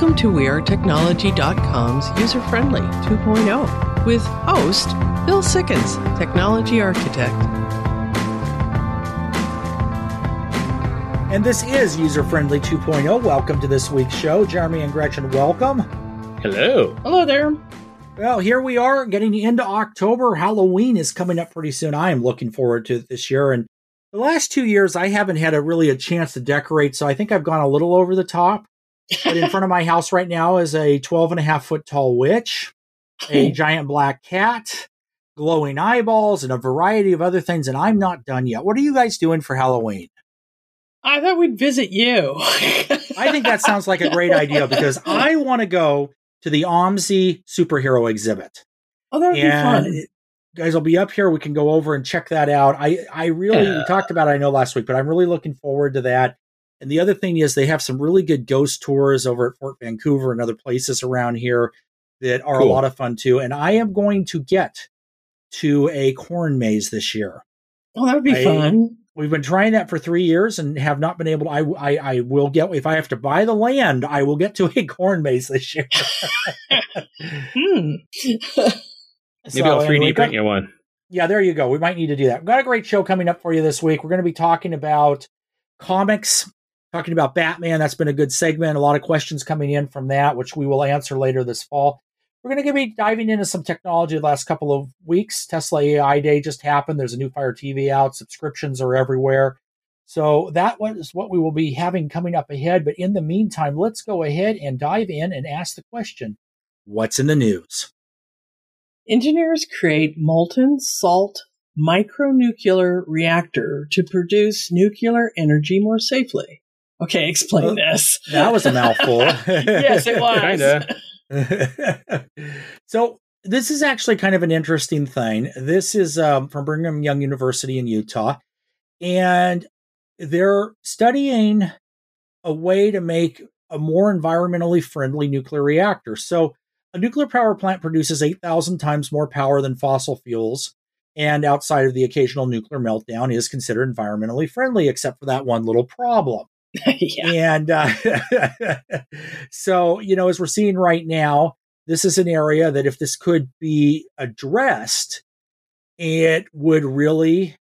Welcome to WeAreTechnology.com's User Friendly 2.0 with host Bill Sikkens, Technology Architect. And this is User Friendly 2.0. Welcome to this week's show. Jeremy and Gretchen, welcome. Hello. Hello there. Well, here we are getting into October. Halloween is coming up pretty soon. I am looking forward to it this year. And the last two years, I haven't had a really a chance to decorate, so I think I've gone a little over the top. But in front of my house right now is a 12 and a half foot tall witch, a giant black cat, glowing eyeballs, and a variety of other things. And I'm not done yet. What are you guys doing for Halloween? I thought we'd visit you. I think that sounds like a great idea because I want to go to the OMSI superhero exhibit. Oh, that would be fun. guys will be up here. We can go over and check that out. I, I really Yeah. we talked about it, I know last week, but I'm really looking forward to that. And the other thing is they have some really good ghost tours over at Fort Vancouver and other places around here that are a lot of fun too. And I am going to get to a corn maze this year. Oh, that would be I- fun. We've been trying that for three years and have not been able to. I, I, I will get, if I have to buy the land, I will get to a corn maze this year. Hmm. Maybe I'll 3D anyway, print you one. yeah, there you go. We might need to do that. We've got a great show coming up for you this week. We're going to be talking about comics, talking about Batman. That's been a good segment. A lot of questions coming in from that, which we will answer later this fall. We're going to be diving into some technology the last couple of weeks. Tesla AI Day just happened. There's a new Fire TV out. Subscriptions are everywhere. So that was what we will be having coming up ahead. But in the meantime, let's go ahead and dive in and ask the question What's in the news? Engineers create molten salt micronuclear reactor to produce nuclear energy more safely. Okay, explain Uh, this. That was a mouthful. yes, it was. Kinda. so this is actually kind of an interesting thing. This is um, from Brigham Young University in Utah, and they're studying a way to make a more environmentally friendly nuclear reactor. So a nuclear power plant produces 8,000 times more power than fossil fuels. And outside of the occasional nuclear meltdown, is considered environmentally friendly, except for that one little problem. And uh, so, you know, as we're seeing right now, this is an area that if this could be addressed, it would really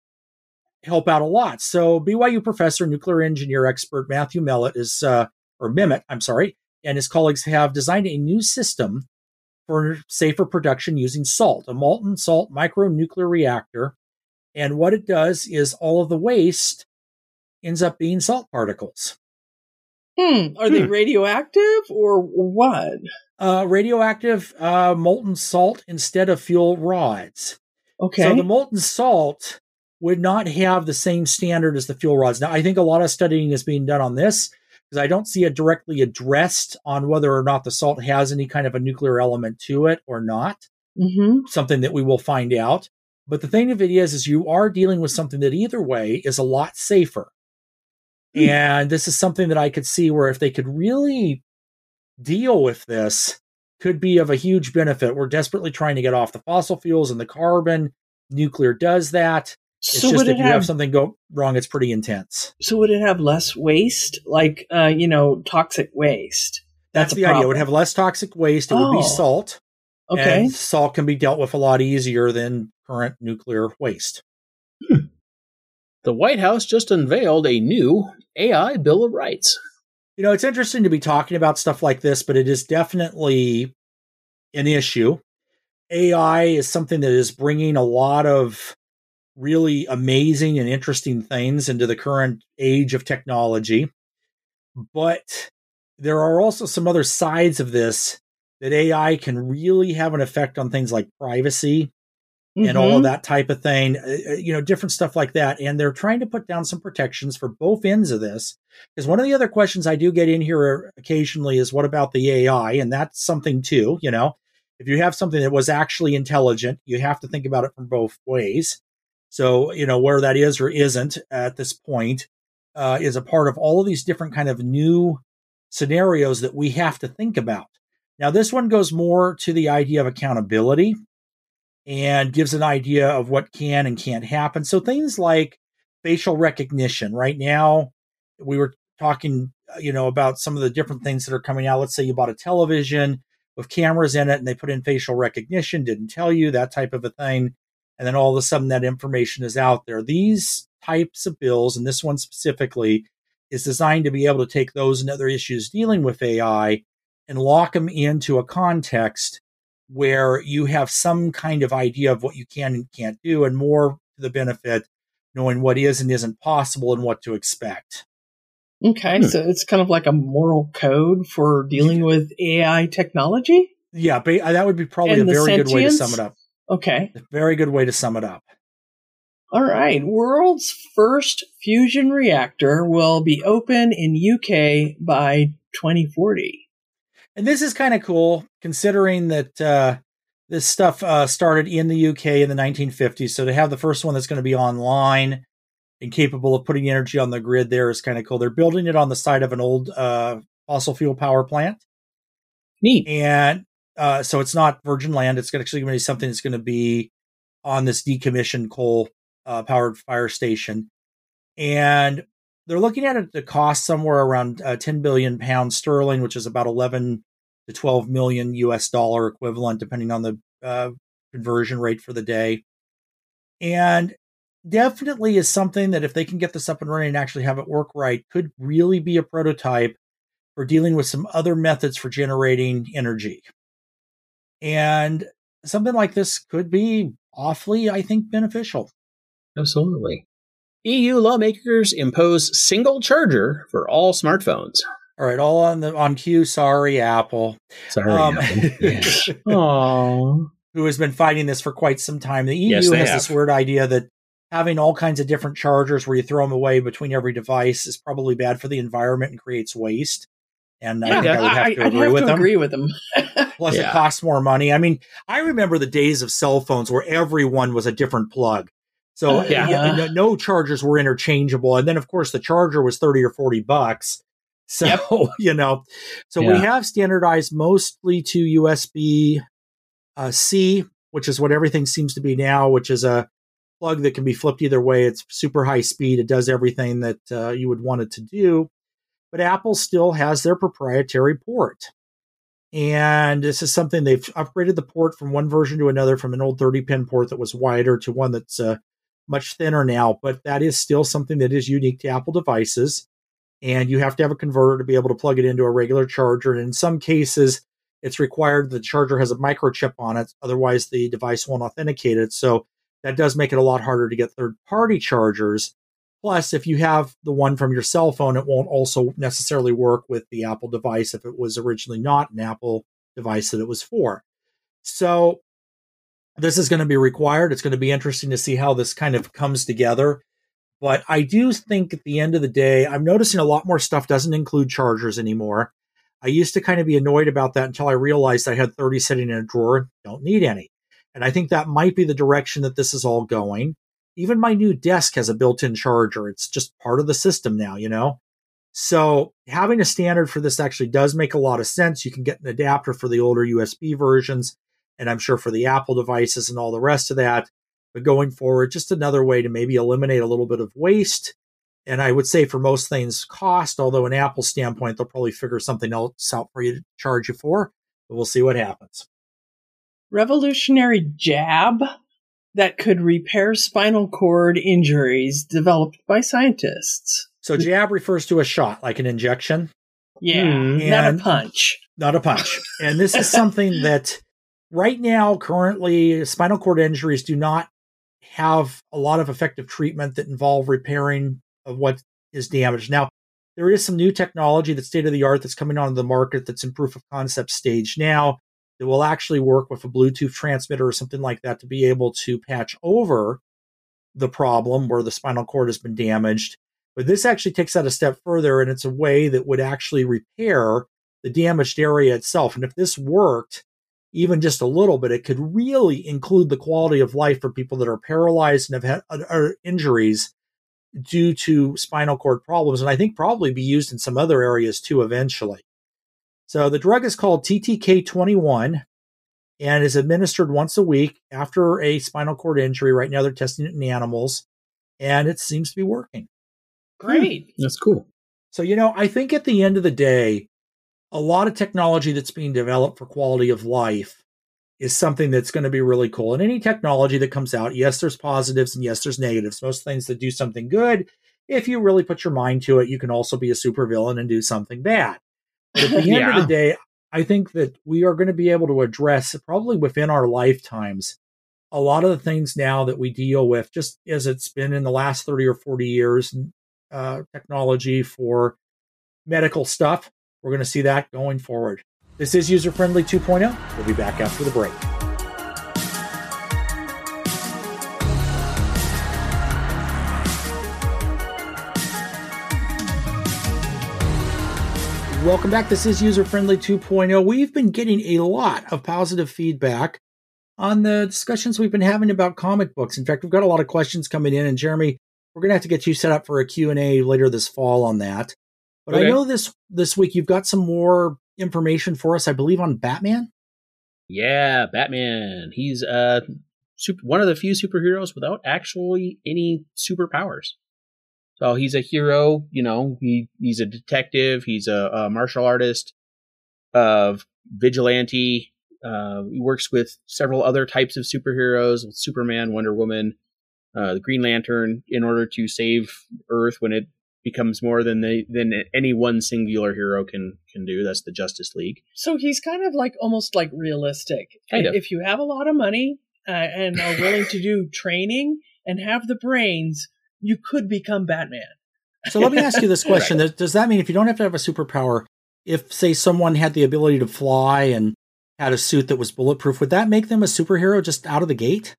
help out a lot. So, BYU professor, nuclear engineer expert Matthew Mellett is, uh, or Memmott, I'm sorry, and his colleagues have designed a new system for safer production using salt, a molten salt micronuclear reactor. And what it does is all of the waste ends up being salt particles. Hmm. Are they Hmm. radioactive or what? Uh, radioactive uh, molten salt instead of fuel rods. Okay. So the molten salt would not have the same standard as the fuel rods. Now, I think a lot of studying is being done on this because I don't see it directly addressed on whether or not the salt has any kind of a nuclear element to it or not. mm-hmm. Something that we will find out. But the thing of it is, is you are dealing with something that either way is a lot safer. Hmm. And this is something that I could see where if they could really deal with this, could be of a huge benefit. We're desperately trying to get off the fossil fuels and the carbon. Nuclear does that. It's So just would if it you have, have, something go wrong, it's pretty intense. so would it have less waste, like uh, you know, toxic waste? That's, a the idea. It would have less toxic waste. It would Oh. be salt. Okay. And salt can be dealt with a lot easier than current nuclear waste. The White House just unveiled a new AI Bill of Rights. You know, it's interesting to be talking about stuff like this, but it is definitely an issue. AI is something that is bringing a lot of really amazing and interesting things into the current age of technology. But there are also some other sides of this that AI can really have an effect on things like privacy and all of that type of thing, uh, uh, you know, different stuff like that. And they're trying to put down some protections for both ends of this. Because one of the other questions I do get in here occasionally is what about the AI? And that's something too, you know, if you have something that was actually intelligent, you have to think about it from both ways. So, you know, where that is or isn't at this point uh, is a part of all of these different kind of new scenarios that we have to think about. Now, this one goes more to the idea of accountability and gives an idea of what can and can't happen. So things like facial recognition. Right now, we were talking, uh, you know, about some of the different things that are coming out. Let's say you bought a television with cameras in it and they put in facial recognition, didn't tell you that type of a thing. And then all of a sudden that information is out there. These types of bills, and this one specifically, is designed to be able to take those and other issues dealing with AI and lock them into a context where you have some kind of idea of what you can and can't do, and more to the benefit knowing what is and isn't possible and what to expect. Okay, hmm. so it's kind of like a moral code for dealing with AI technology? Yeah, but uh, that would be probably and a very sentience? good way to sum it up. Okay. A very good way to sum it up. All right. World's first fusion reactor will be open in UK by 2040. And this is kind of cool considering that uh, this stuff uh, started in the UK in the 1950s. So to have the first one that's going to be online and capable of putting energy on the grid there is kind of cool. They're building it on the side of an old uh, fossil fuel power plant. Neat. And uh, so it's not virgin land. It's actually going to be something that's going to be on this decommissioned coal uh, powered fire station. And they're looking at it to cost somewhere around uh, 10 billion pounds sterling, which is about 11 to 12 million US dollar equivalent, depending on the uh, conversion rate for the day. And definitely is something that if they can get this up and running and actually have it work right, could really be a prototype for dealing with some other methods for generating energy. And something like this could be awfully, I think, beneficial. Absolutely. EU lawmakers impose single charger for all smartphones. All right, all on the on cue. Sorry, Apple. Sorry, um, Apple. who has been fighting this for quite some time. The EU yes, has have. this weird idea that having all kinds of different chargers where you throw them away between every device is probably bad for the environment and creates waste. And yeah, I think I would have to I, agree, have with to agree with them. Plus, yeah. it costs more money. I mean, I remember the days of cell phones where everyone was a different plug. So uh, yeah. no, no, chargers were interchangeable. And then, of course, the charger was 30 or 40 bucks. So, yep. you know, so yeah. we have standardized mostly to USB uh, C, which is what everything seems to be now, which is a plug that can be flipped either way. It's super high speed. It does everything that uh, you would want it to do. But Apple still has their proprietary port. And this is something they've upgraded the port from one version to another from an old 30 pin port that was wider to one that's uh, much thinner now. But that is still something that is unique to Apple devices. And you have to have a converter to be able to plug it into a regular charger. And in some cases, it's required the charger has a microchip on it. Otherwise, the device won't authenticate it. So that does make it a lot harder to get third party chargers. Plus, if you have the one from your cell phone, it won't also necessarily work with the Apple device if it was originally not an Apple device that it was for. So, this is going to be required. It's going to be interesting to see how this kind of comes together. But I do think at the end of the day, I'm noticing a lot more stuff doesn't include chargers anymore. I used to kind of be annoyed about that until I realized I had 30 sitting in a drawer, don't need any. And I think that might be the direction that this is all going. Even my new desk has a built in charger. It's just part of the system now, you know? So having a standard for this actually does make a lot of sense. You can get an adapter for the older USB versions, and I'm sure for the Apple devices and all the rest of that. But going forward, just another way to maybe eliminate a little bit of waste. And I would say for most things, cost, although an Apple standpoint, they'll probably figure something else out for you to charge you for. But we'll see what happens revolutionary jab that could repair spinal cord injuries developed by scientists. So jab refers to a shot, like an injection. Yeah, mm, not a punch. Not a punch. and this is something that right now, currently, spinal cord injuries do not have a lot of effective treatment that involve repairing of what is damaged. Now, there is some new technology that's state of the art that's coming onto the market that's in proof of concept stage now that will actually work with a Bluetooth transmitter or something like that to be able to patch over the problem where the spinal cord has been damaged. But this actually takes that a step further, and it's a way that would actually repair the damaged area itself. And if this worked, even just a little bit, it could really include the quality of life for people that are paralyzed and have had uh, injuries due to spinal cord problems. And I think probably be used in some other areas too eventually. So the drug is called TTK21 and is administered once a week after a spinal cord injury. Right now, they're testing it in animals, and it seems to be working. Great. That's cool. So, you know, I think at the end of the day, a lot of technology that's being developed for quality of life is something that's going to be really cool. And any technology that comes out, yes, there's positives and yes, there's negatives. Most things that do something good, if you really put your mind to it, you can also be a supervillain and do something bad. But at the end of the day, I think that we are going to be able to address probably within our lifetimes a lot of the things now that we deal with, just as it's been in the last 30 or 40 years, uh, technology for medical stuff. We're going to see that going forward. This is User Friendly 2.0. We'll be back after the break. Welcome back. This is User Friendly 2.0. We've been getting a lot of positive feedback on the discussions we've been having about comic books. In fact, we've got a lot of questions coming in and Jeremy, we're going to have to get you set up for a Q&A later this fall on that. But okay. I know this this week you've got some more information for us, I believe, on Batman. Yeah, Batman. He's uh super, one of the few superheroes without actually any superpowers. So he's a hero, you know. He he's a detective. He's a, a martial artist, of uh, vigilante. Uh, he works with several other types of superheroes, Superman, Wonder Woman, uh, the Green Lantern, in order to save Earth when it becomes more than they than any one singular hero can can do. That's the Justice League. So he's kind of like almost like realistic. Kind of. If you have a lot of money uh, and are willing to do training and have the brains, you could become Batman. So let me ask you this question: right. Does that mean if you don't have to have a superpower, if say someone had the ability to fly and had a suit that was bulletproof, would that make them a superhero just out of the gate?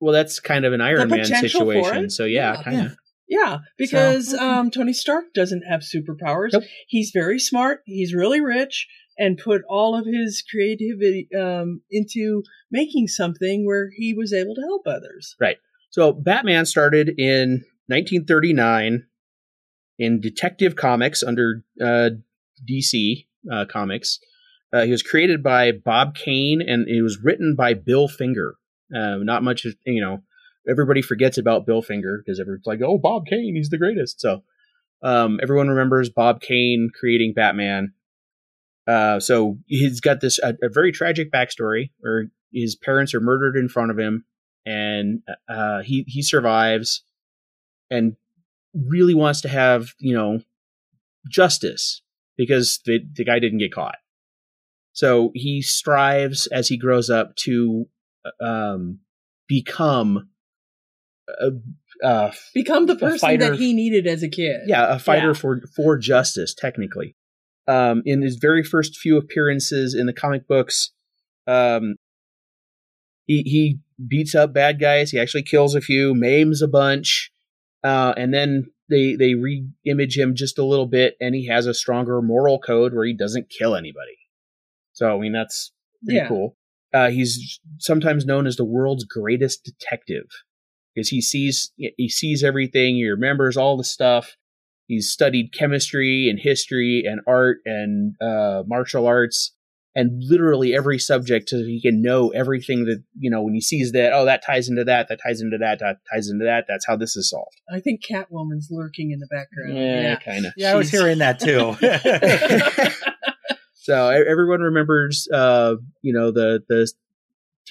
Well, that's kind of an Iron Man situation. So yeah, yeah. kind of. Yeah, because so, okay. um, Tony Stark doesn't have superpowers. Nope. He's very smart. He's really rich, and put all of his creativity um, into making something where he was able to help others. Right. So Batman started in 1939 in Detective Comics under uh, DC uh, Comics. Uh, he was created by Bob Kane, and it was written by Bill Finger. Uh, not much, you know everybody forgets about Bill Finger because everyone's like, "Oh, Bob Kane, he's the greatest." So um, everyone remembers Bob Kane creating Batman. Uh, so he's got this a, a, very tragic backstory where his parents are murdered in front of him, and uh, he he survives, and really wants to have you know justice because the the guy didn't get caught. So he strives as he grows up to um, become uh, become the person fighter, that he needed as a kid. Yeah, a fighter yeah. for for justice, technically. Um, in his very first few appearances in the comic books, um, he he beats up bad guys. He actually kills a few, maims a bunch, uh, and then they they re-image him just a little bit, and he has a stronger moral code where he doesn't kill anybody. So I mean that's pretty yeah. cool. Uh, he's sometimes known as the world's greatest detective because he sees he sees everything. He remembers all the stuff. He's studied chemistry and history and art and uh, martial arts and literally every subject so he can know everything that you know when he sees that oh that ties into that that ties into that that ties into that that's how this is solved i think catwoman's lurking in the background yeah, yeah. kind of yeah She's... i was hearing that too so everyone remembers uh you know the the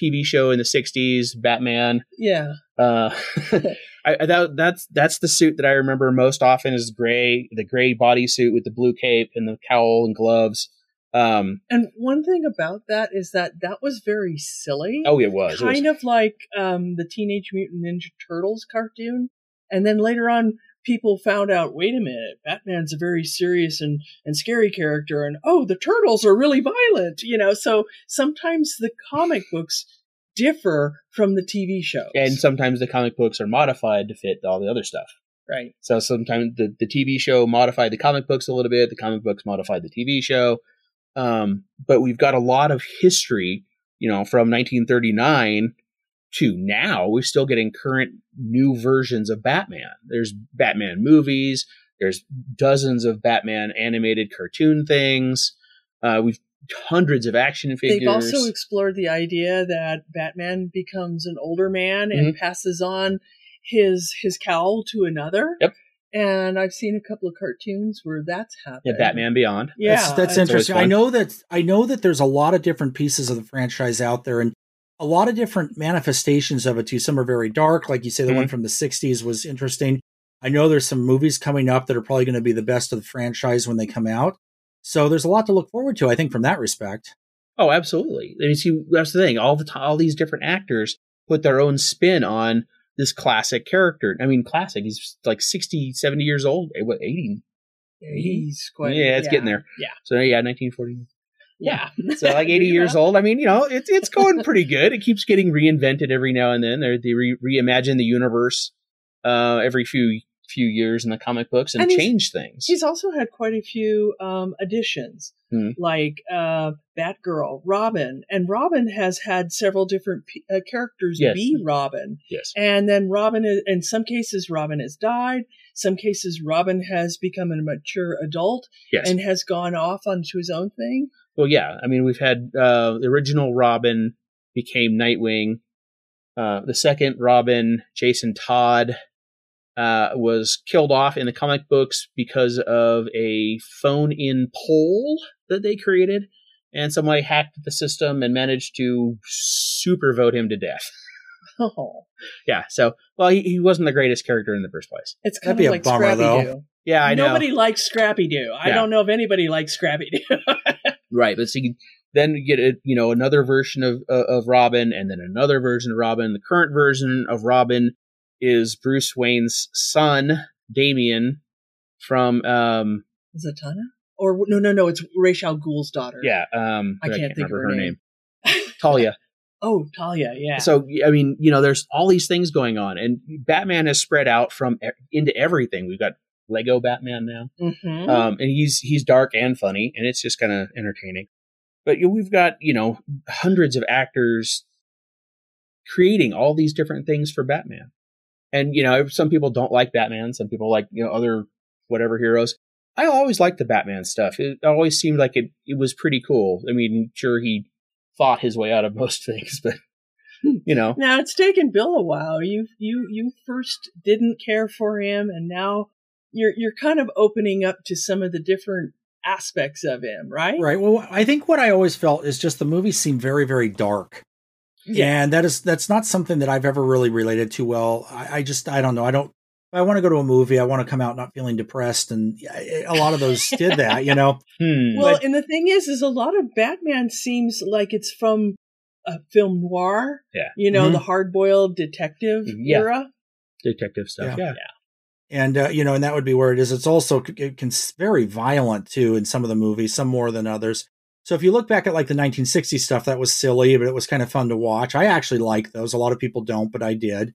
tv show in the 60s batman yeah uh, I, that, that's that's the suit that I remember most often is gray, the gray bodysuit with the blue cape and the cowl and gloves. Um, and one thing about that is that that was very silly. Oh, it was kind it was. of like um, the Teenage Mutant Ninja Turtles cartoon. And then later on, people found out, wait a minute, Batman's a very serious and, and scary character, and oh, the turtles are really violent, you know. So sometimes the comic books differ from the TV shows. And sometimes the comic books are modified to fit all the other stuff. Right. So sometimes the, the TV show modified the comic books a little bit, the comic books modified the TV show. Um, but we've got a lot of history, you know, from 1939 to now. We're still getting current new versions of Batman. There's Batman movies, there's dozens of Batman animated cartoon things. Uh, we've hundreds of action figures. They've also explored the idea that Batman becomes an older man and mm-hmm. passes on his his cowl to another. Yep. and I've seen a couple of cartoons where that's happened. Yeah, Batman Beyond. Yeah, that's, that's interesting. I know that I know that there's a lot of different pieces of the franchise out there, and a lot of different manifestations of it too. Some are very dark, like you say. The one Mhm. from the '60s was interesting. I know there's some movies coming up that are probably going to be the best of the franchise when they come out. So there's a lot to look forward to. I think from that respect. Oh, absolutely. I mean, see, that's the thing. All the time, all these different actors put their own spin on this classic character. I mean, classic. He's like 60, 70 years old. Eh, What, 80? He's quite. yeah, it's getting there. Yeah. So, yeah, 1940. Yeah. So, like 80 years old. I mean, you know, it's it's going pretty good. It keeps getting reinvented every now and then. They they re- reimagine the universe uh, every few few years in the comic books and, And change things. He's also had quite a few um, additions, Hmm. like uh, Batgirl, Robin, and Robin has had several different p- uh, characters Yes. be Robin. yes. And then Robin, is, in some cases, Robin has died. Some cases, Robin has become a mature adult Yes. and has gone off onto his own thing. Well, yeah. I mean, we've had uh, the original Robin became Nightwing. Uh, the second Robin, Jason Todd, uh, was killed off in the comic books because of a phone-in poll that they created, and somebody hacked the system and managed to super vote him to death. Oh, Yeah. So, well, he, he wasn't the greatest character in the first place. it's That'd kind be of a like bummer, Scrappy though. Doo. Yeah, I know. Nobody likes Scrappy Doo. I Yeah. don't know if anybody likes Scrappy Doo. Right, but see, then you get a, you know another version of uh, of Robin, and then another version of Robin. The current version of Robin is Bruce Wayne's son, Damian, from um Zatanna? Or no, no, no. It's Ra's al Ghul's daughter. yeah um I can't think of remember her name. Talia. Oh, Talia. Yeah. So I mean, you know, there's all these things going on, and Batman has spread out from into everything. We've got Lego Batman now. Mhm. um, and he's he's dark and funny, and it's just kind of entertaining. But you know, we've got you know hundreds of actors creating all these different things for Batman, and you know some people don't like Batman, some people like you know other whatever heroes. I always liked the Batman stuff. It always seemed like it it was pretty cool. I mean, sure he fought his way out of most things, but you know, Now it's taken Bill a while. You you you first didn't care for him, and now you're you're kind of opening up to some of the different aspects of him, right? Right. Well, I think what I always felt is just the movies seem very, very dark. Yeah. And that is that's not something that I've ever really related to well. I, I just I don't know. I don't. I want to go to a movie, I want to come out not feeling depressed, and a lot of those did that. You know. hmm. Well, But- and the thing is, is a lot of Batman seems like it's from a film noir. Yeah. You know, Mhm. the hard boiled detective Yeah. era. detective stuff. Yeah. Yeah. And uh, you know, and that would be where it is. It's also it can very violent too in some of the movies, some more than others. So if you look back at like the 1960s stuff, that was silly, but it was kind of fun to watch. I actually like those. A lot of people don't, but I did.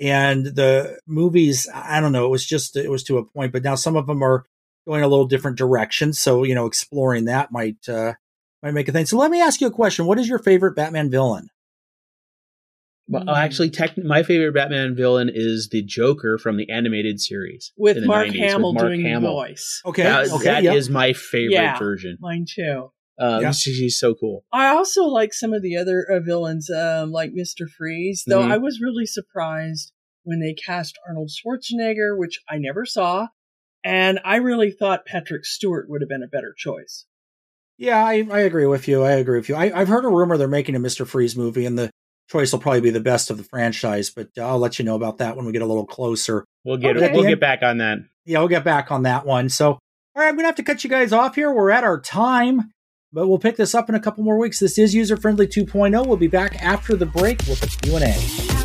And the movies, I don't know, it was just it was to a point, but now some of them are going a little different direction. So you know, exploring that might uh, might make a thing. So let me ask you a question: What is your favorite Batman villain? Well, Mm. actually, tech, my favorite Batman villain is the Joker from the animated series With Mark 90s, Hamill with Mark doing Hamill. the voice. Okay, That, okay, that yeah. is my favorite Yeah. version. Mine too. Uh, Yeah. he's, he's so cool. I also like some of the other uh, villains, um, like Mister Freeze. Though Mhm. I was really surprised when they cast Arnold Schwarzenegger, which I never saw, and I really thought Patrick Stewart would have been a better choice. Yeah, I, I agree with you. I agree with you. I, I've heard a rumor they're making a Mister Freeze movie, and the choice will probably be the best of the franchise. But I'll let you know about that when we get a little closer. We'll get Okay. we'll get back on that. Yeah, we'll get back on that one. So, all right, I'm gonna have to cut you guys off here. We're at our time, but we'll pick this up in a couple more weeks. This is User Friendly 2.0. We'll be back after the break with a Q and A.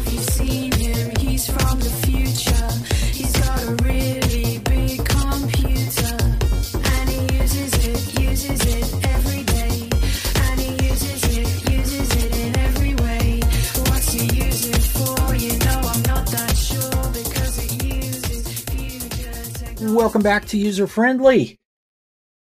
Welcome back to User Friendly.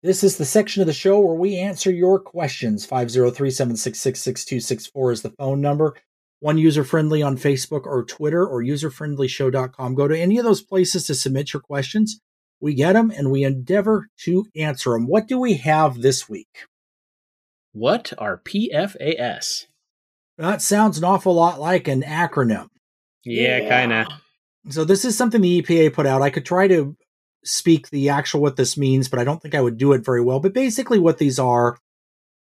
This is the section of the show where we answer your questions. 503 766 6264 is the phone number. One user friendly on Facebook or Twitter or userfriendlyshow.com. Go to any of those places to submit your questions. We get them and we endeavor to answer them. What do we have this week? What are PFAS? That sounds an awful lot like an acronym. Yeah, kind of. So this is something the EPA put out. I could try to speak the actual what this means, but I don't think I would do it very well. But basically, what these are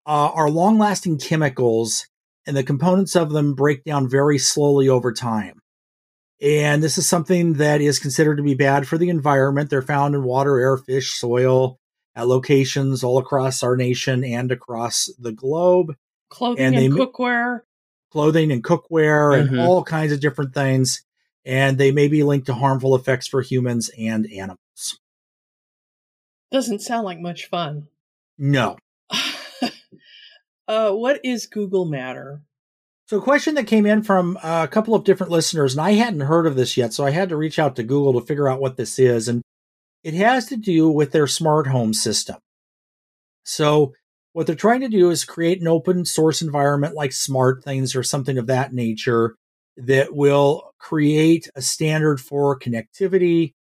uh, are long lasting chemicals, and the components of them break down very slowly over time. And this is something that is considered to be bad for the environment. They're found in water, air, fish, soil at locations all across our nation and across the globe, Clothing And and, cookware. clothing and cookware and Mhm. all kinds of different things. And they may be linked to harmful effects for humans and animals. Doesn't sound like much fun. No. uh, what is Google Matter? So, a question that came in from a couple of different listeners, and I hadn't heard of this yet, so I had to reach out to Google to figure out what this is. And it has to do with their smart home system. So, what they're trying to do is create an open source environment like Smart Things or something of that nature that will create a standard for connectivity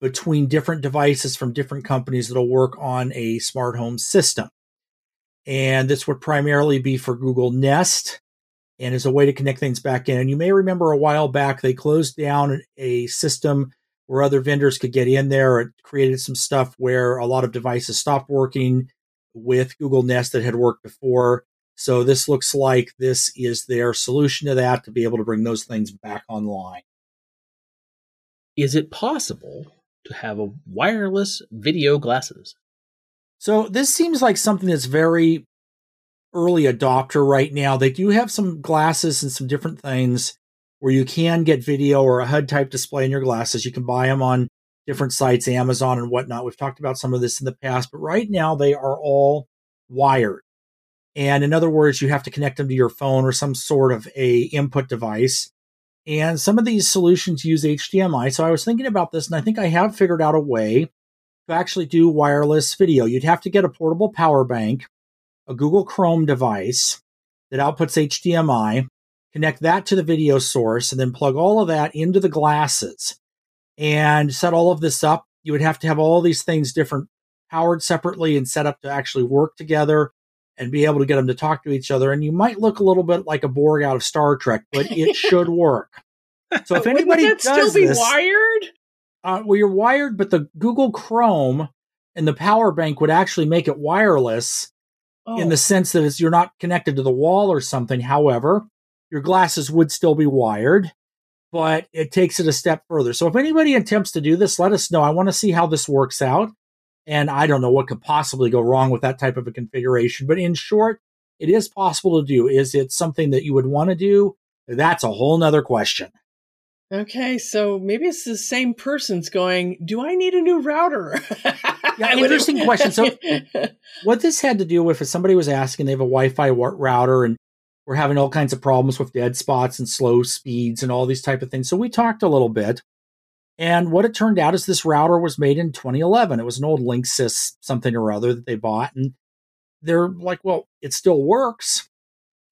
between different devices from different companies that'll work on a smart home system. And this would primarily be for Google Nest and is a way to connect things back in. And you may remember a while back they closed down a system where other vendors could get in there. It created some stuff where a lot of devices stopped working with Google Nest that had worked before. So this looks like this is their solution to that to be able to bring those things back online. Is it possible to have a wireless video glasses? So this seems like something that's very early adopter right now. They do have some glasses and some different things where you can get video or a HUD type display in your glasses. You can buy them on different sites, Amazon and whatnot. We've talked about some of this in the past, but right now they are all wired. And in other words, you have to connect them to your phone or some sort of a input device. And some of these solutions use HDMI. So I was thinking about this and I think I have figured out a way to actually do wireless video. You'd have to get a portable power bank, a Google Chrome device that outputs HDMI, connect that to the video source, and then plug all of that into the glasses and set all of this up. You would have to have all these things different powered separately and set up to actually work together and be able to get them to talk to each other. And you might look a little bit like a Borg out of Star Trek, but it should work. So if anybody that does still be this, wired? uh, well, you're wired, but the Google Chrome and the power bank would actually make it wireless Oh, in the sense that it's, you're not connected to the wall or something. However, your glasses would still be wired, but it takes it a step further. So if anybody attempts to do this, let us know. I want to see how this works out. And I don't know what could possibly go wrong with that type of a configuration. But in short, it is possible to do. Is it something that you would want to do? That's a whole nother question. okay. So maybe it's the same person's going. Do I need a new router? Yeah, interesting question. So- what this had to do with is somebody was asking they have a wi-fi wa- router and we're having all kinds of problems with dead spots and slow speeds and all these type of things so we talked a little bit and what it turned out is this router was made in 2011 it was an old linksys something or other that they bought and they're like well it still works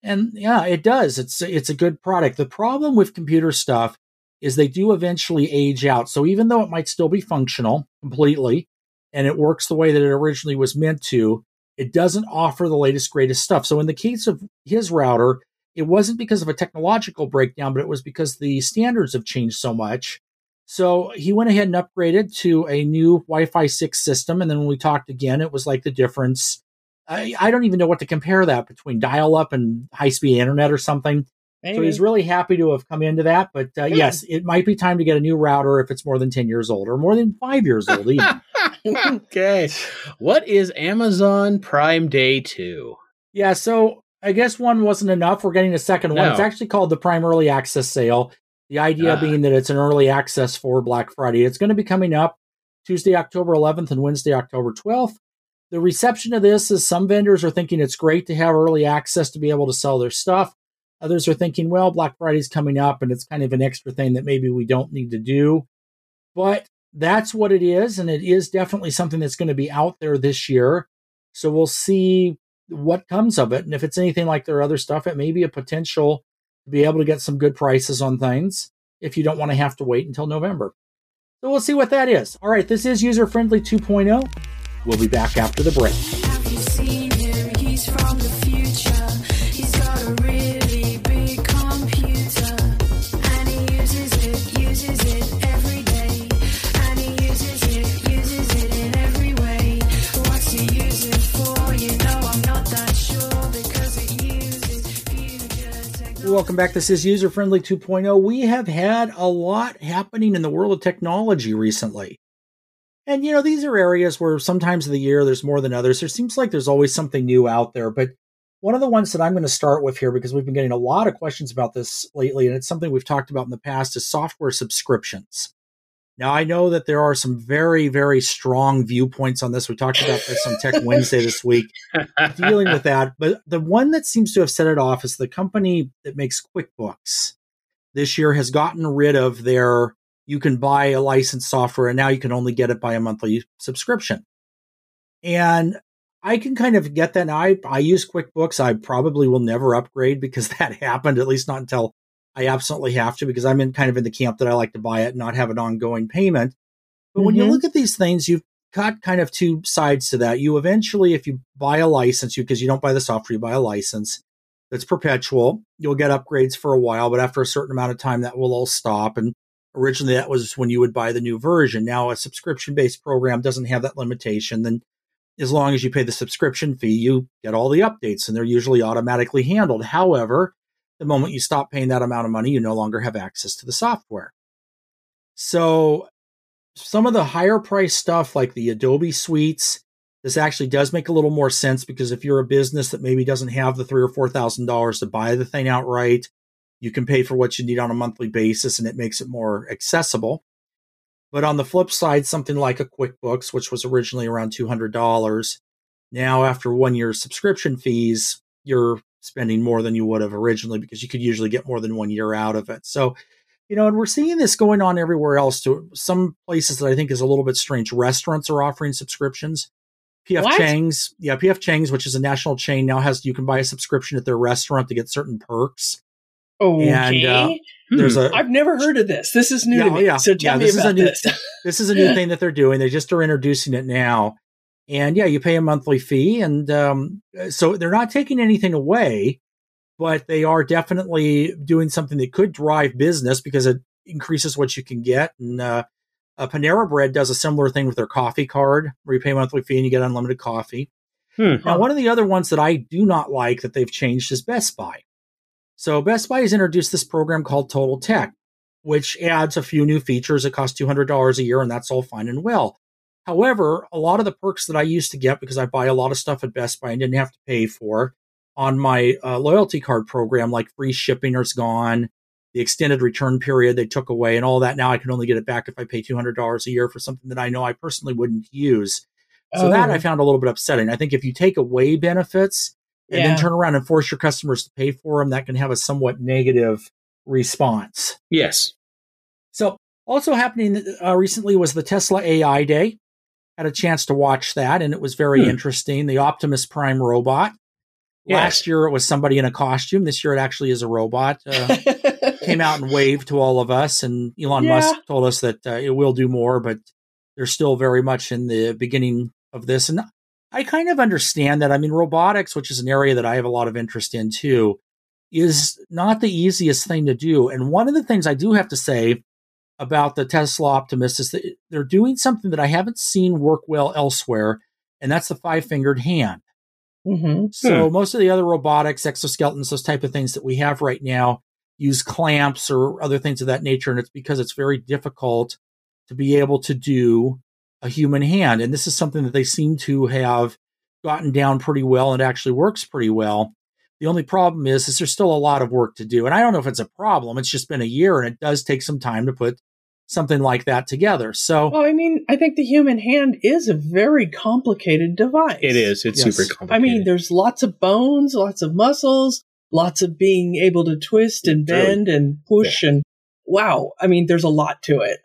and yeah it does it's it's a good product the problem with computer stuff is they do eventually age out so even though it might still be functional completely and it works the way that it originally was meant to, it doesn't offer the latest, greatest stuff. So in the case of his router, it wasn't because of a technological breakdown, but it was because the standards have changed so much. So he went ahead and upgraded to a new Wi Fi 6 system. And then when we talked again, it was like the difference. I, I don't even know what to compare that between dial up and high speed internet or something. So he's really happy to have come into that. But uh, yes, it might be time to get a new router if it's more than 10 years old or more than five years old, even. okay. What is Amazon Prime Day 2? Yeah, so I guess one wasn't enough. We're getting a second one. No. It's actually called the Prime Early Access Sale. The idea Ah. being that it's an early access for Black Friday. It's going to be coming up Tuesday, October 11th and Wednesday, October 12th. The reception of this is some vendors are thinking it's great to have early access to be able to sell their stuff. Others are thinking, well, Black Friday's coming up and it's kind of an extra thing that maybe we don't need to do. But that's what it is. And it is definitely something that's going to be out there this year. So we'll see what comes of it. And if it's anything like their other stuff, it may be a potential be able to get some good prices on things if you don't want to have to wait until November. So we'll see what that is. All right, this is User Friendly 2.0. We'll be back after the break. Welcome back. This is User Friendly 2.0. We have had a lot happening in the world of technology recently. And, you know, these are areas where sometimes of the year there's more than others. There seems like there's always something new out there. But one of the ones that I'm going to start with here, because we've been getting a lot of questions about this lately, and it's something we've talked about in the past, is software subscriptions. Now, I know that there are some very, very strong viewpoints on this. We talked about this on Tech Wednesday this week, dealing with that. But the one that seems to have set it off is the company that makes QuickBooks this year has gotten rid of their you can buy a licensed software and now you can only get it by a monthly subscription. And I can kind of get that. Now, I, I use QuickBooks. I probably will never upgrade because that happened, at least not until I absolutely have to, because I'm in kind of in the camp that I like to buy it and not have an ongoing payment. But when you Mhm. look at these things, you've got kind of two sides to that. You eventually, if you buy a license, you because you don't buy the software, you buy a license that's perpetual. You'll get upgrades for a while, but after a certain amount of time, that will all stop. And originally, that was when you would buy the new version. Now, a subscription based program doesn't have that limitation. Then, as long as you pay the subscription fee, you get all the updates, and they're usually automatically handled. However, the moment you stop paying that amount of money, you no longer have access to the software. So, some of the higher price stuff like the Adobe suites, this actually does make a little more sense because if you're a business that maybe doesn't have the three or four thousand dollars to buy the thing outright, you can pay for what you need on a monthly basis and it makes it more accessible. But on the flip side, something like a QuickBooks, which was originally around $200, now after one year subscription fees, you're spending more than you would have originally because you could usually get more than one year out of it. So, you know, and we're seeing this going on everywhere else to some places that I think is a little bit strange. Restaurants are offering subscriptions. PF What? Chang's, yeah, PF Chang's, which is a national chain, now has you can buy a subscription at their restaurant to get certain perks. Okay. And, uh, Hmm. There's a I've never heard of this. This is new Yeah, to me. yeah. So tell Yeah, me this is a about new- this. this is a new thing that they're doing. They just are introducing it now. And yeah, you pay a monthly fee. And um, so they're not taking anything away, but they are definitely doing something that could drive business because it increases what you can get. And uh, uh, Panera Bread does a similar thing with their coffee card where you pay a monthly fee and you get unlimited coffee. Hmm. Now, one of the other ones that I do not like that they've changed is Best Buy. So Best Buy has introduced this program called Total Tech, which adds a few new features. It costs $200 a year, and that's all fine and well. However, a lot of the perks that I used to get because I buy a lot of stuff at Best Buy and didn't have to pay for on my uh, loyalty card program, like free shipping is gone, the extended return period they took away, and all that. Now I can only get it back if I pay $200 a year for something that I know I personally wouldn't use. So that I Oh. found a little bit upsetting. I think if you take away benefits and Yeah. then turn around and force your customers to pay for them, that can have a somewhat negative response. Yes. So, also happening uh, recently was the Tesla AI Day. Had a chance to watch that, and it was very Hmm. interesting. The Optimus Prime robot. Yes. Last year it was somebody in a costume. This year it actually is a robot. Uh, came out and waved to all of us, and Elon Yeah. Musk told us that uh, it will do more, but they're still very much in the beginning of this. And I kind of understand that. I mean, robotics, which is an area that I have a lot of interest in too, is not the easiest thing to do. And one of the things I do have to say about the Tesla Optimus is that they're doing something that I haven't seen work well elsewhere, and that's the five fingered hand. hmm So most of the other robotics, exoskeletons, those type of things that we have right now use clamps or other things of that nature, and it's because it's very difficult to be able to do a human hand. And this is something that they seem to have gotten down pretty well and actually works pretty well. The only problem is, is there's still a lot of work to do. And I don't know if it's a problem. It's just been a year and it does take some time to put something like that together. So Well, I mean, I think the human hand is a very complicated device. It is. It's Yes. super complicated. I mean, there's lots of bones, lots of muscles, lots of being able to twist and Really- bend and push and wow. I mean, there's a lot to it.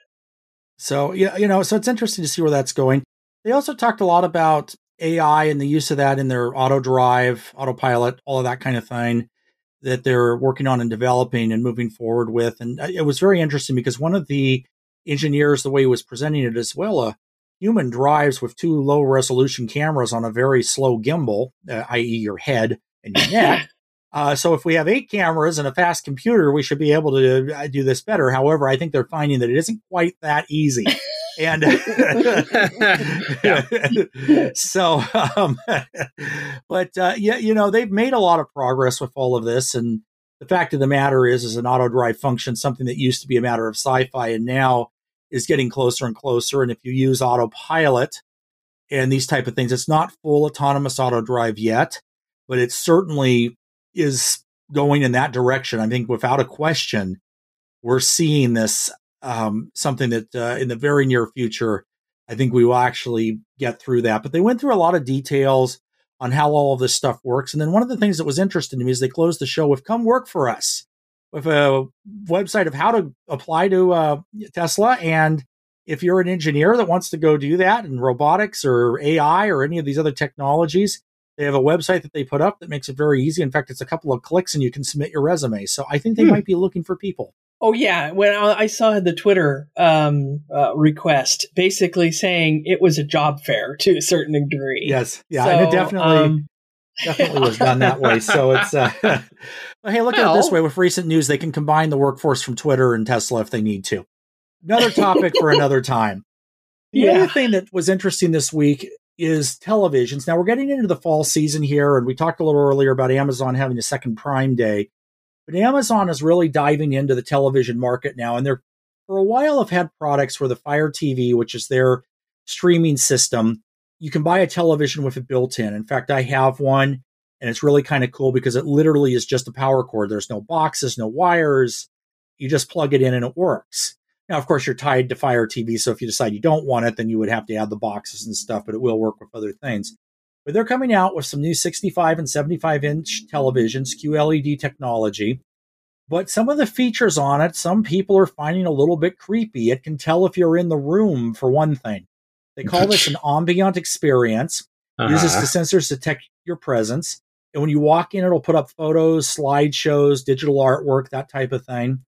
So yeah, you know, so it's interesting to see where that's going. They also talked a lot about AI and the use of that in their auto drive, autopilot, all of that kind of thing that they're working on and developing and moving forward with. And it was very interesting because one of the engineers, the way he was presenting it as well, a human drives with two low resolution cameras on a very slow gimbal, uh, i.e., your head and your neck. Uh, so if we have eight cameras and a fast computer, we should be able to uh, do this better. However, I think they're finding that it isn't quite that easy. And so, um, but uh, yeah, you know, they've made a lot of progress with all of this, and the fact of the matter is, is an auto drive function, something that used to be a matter of sci-fi and now is getting closer and closer. And if you use autopilot and these type of things, it's not full autonomous auto drive yet, but it certainly is going in that direction. I think without a question, we're seeing this um, something that uh, in the very near future, I think we will actually get through that. But they went through a lot of details on how all of this stuff works. And then one of the things that was interesting to me is they closed the show with "Come work for us," with a website of how to apply to uh, Tesla. And if you're an engineer that wants to go do that in robotics or AI or any of these other technologies, they have a website that they put up that makes it very easy. In fact, it's a couple of clicks and you can submit your resume. So I think they Hmm. might be looking for people. Oh yeah, when I I saw the Twitter um, uh, request, basically saying it was a job fair to a certain degree. Yes, yeah, and it definitely um, definitely was done that way. So it's uh, well, hey, look at it this way: with recent news, they can combine the workforce from Twitter and Tesla if they need to. Another topic for another time. The Yeah. other thing that was interesting this week is televisions. Now we're getting into the fall season here, and we talked a little earlier about Amazon having a second Prime Day. But Amazon is really diving into the television market now, and they're for a while have had products where the Fire TV, which is their streaming system, you can buy a television with it built in. In fact, I have one, and it's really kind of cool because it literally is just a power cord. There's no boxes, no wires. You just plug it in and it works. Now, of course, you're tied to Fire TV, so if you decide you don't want it, then you would have to add the boxes and stuff, but it will work with other things. But they're coming out with some new 65 and 75 inch televisions, QLED technology. But some of the features on it, some people are finding a little bit creepy. It can tell if you're in the room, for one thing. They call this an ambient experience uses Uh-huh. the sensors to detect your presence. And when you walk in, it'll put up photos, slideshows, digital artwork, that type of thing.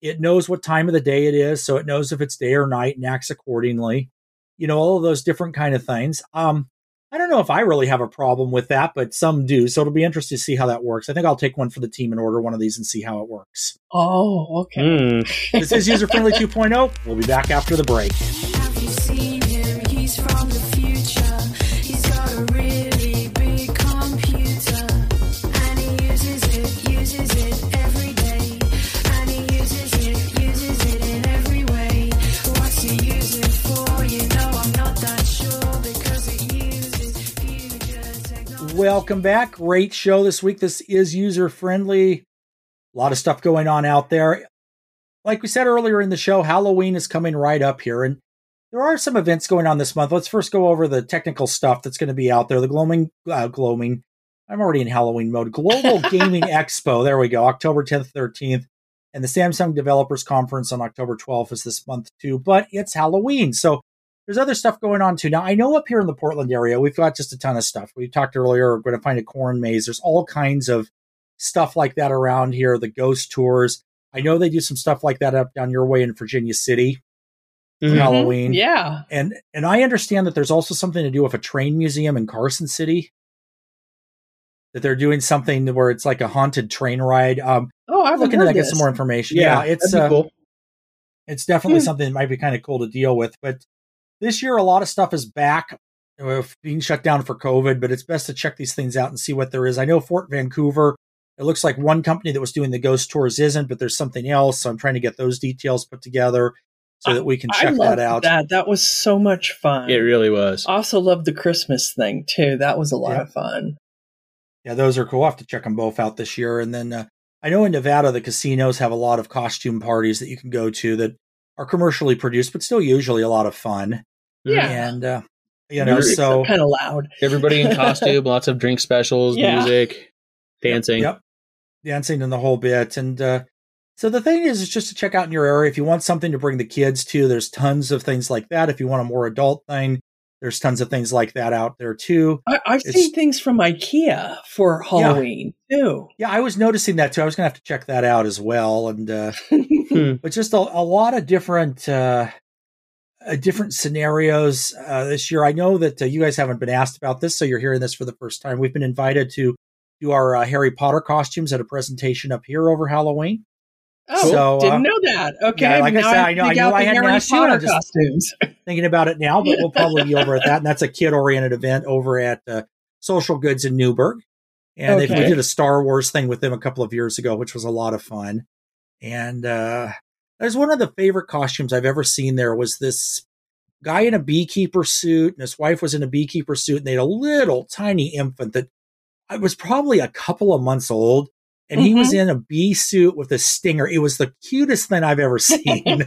It knows what time of the day it is, so it knows if it's day or night and acts accordingly. You know, all of those different kind of things. Um, I don't know if I really have a problem with that, but some do. So it'll be interesting to see how that works. I think I'll take one for the team and order one of these and see how it works. Oh, okay. Mm. This is User Friendly 2.0. We'll be back after the break. Welcome back. Great show this week. This is user friendly. A lot of stuff going on out there. Like we said earlier in the show, Halloween is coming right up here, and there are some events going on this month. Let's first go over the technical stuff that's going to be out there. The gloaming, uh, glowing. I'm already in Halloween mode. Global Gaming Expo. There we go. October 10th, 13th, and the Samsung Developers Conference on October 12th is this month too. But it's Halloween, so there's other stuff going on too. Now, I know up here in the Portland area, we've got just a ton of stuff. We talked earlier, we're going to find a corn maze. There's all kinds of stuff like that around here, the ghost tours. I know they do some stuff like that up down your way in Virginia City for Mhm. Halloween. Yeah. And and I understand that there's also something to do with a train museum in Carson City. That they're doing something where it's like a haunted train ride. Um, Oh, I'm looking to get some more information. Yeah, Yeah, it's that'd be uh, cool. it's definitely Hmm. something that might be kind of cool to deal with. But this year, a lot of stuff is back, being shut down for COVID. But it's best to check these things out and see what there is. I know Fort Vancouver. It looks like one company that was doing the ghost tours isn't, but there's something else. So I'm trying to get those details put together so that we can I check loved that out. That that was so much fun. It really was. also loved the Christmas thing too. That was a lot Yeah. of fun. Yeah, those are cool. I'll have to check them both out this year. And then uh, I know in Nevada, the casinos have a lot of costume parties that you can go to that are commercially produced, but still usually a lot of fun. Yeah. And, uh, you know, Very- so. kind of loud. Everybody in costume, lots of drink specials, Yeah. music, dancing. Yep. Dancing and the whole bit. And uh, so the thing is, is just to check out in your area. If you want something to bring the kids to, there's tons of things like that. If you want a more adult thing, there's tons of things like that out there too. I, I've It's- seen things from IKEA for Halloween too. Yeah, I was noticing that too. I was going to have to check that out as well. And, uh, but just a, a lot of different uh, uh, different scenarios uh, this year. I know that uh, you guys haven't been asked about this, so you're hearing this for the first time. We've been invited to do our uh, Harry Potter costumes at a presentation up here over Halloween. Oh, So, uh, didn't know that. Okay, yeah, like I said, I know- I knew I hadn't Harry asked you, Potter just- costumes. Thinking about it now, but we'll probably be over at that. And that's a kid oriented event over at uh, Social Goods in Newberg. And they, we did a Star Wars thing with them a couple of years ago, which was a lot of fun. And uh, there's one of the favorite costumes I've ever seen. There was this guy in a beekeeper suit, and his wife was in a beekeeper suit, and they had a little tiny infant that I was probably a couple of months old. And he was mm-hmm. in a bee suit with a stinger. It was the cutest thing I've ever seen.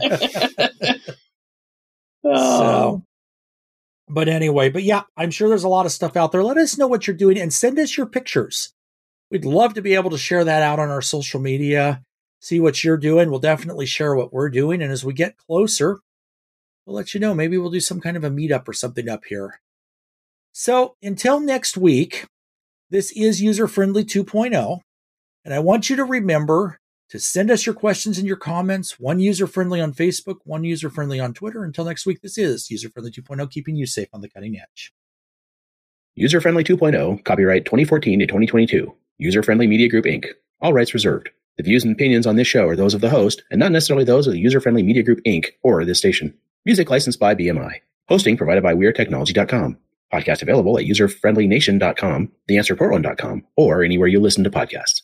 oh, So, but anyway, but yeah, I'm sure there's a lot of stuff out there. Let us know what you're doing and send us your pictures. We'd love to be able to share that out on our social media, see what you're doing. We'll definitely share what we're doing. And as we get closer, we'll let you know. Maybe we'll do some kind of a meetup or something up here. So until next week, this is User Friendly 2.0. And I want you to remember to send us your questions and your comments. One user friendly on Facebook, one user friendly on Twitter. Until next week, this is User Friendly 2.0, keeping you safe on the cutting edge. User Friendly 2.0, copyright 2014 to 2022. User Friendly Media Group Inc. All rights reserved. The views and opinions on this show are those of the host and not necessarily those of the User Friendly Media Group Inc. or this station. Music licensed by BMI. Hosting provided by WeareTechnology.com. Podcast available at userfriendlynation.com, theanswerportland.com, or anywhere you listen to podcasts.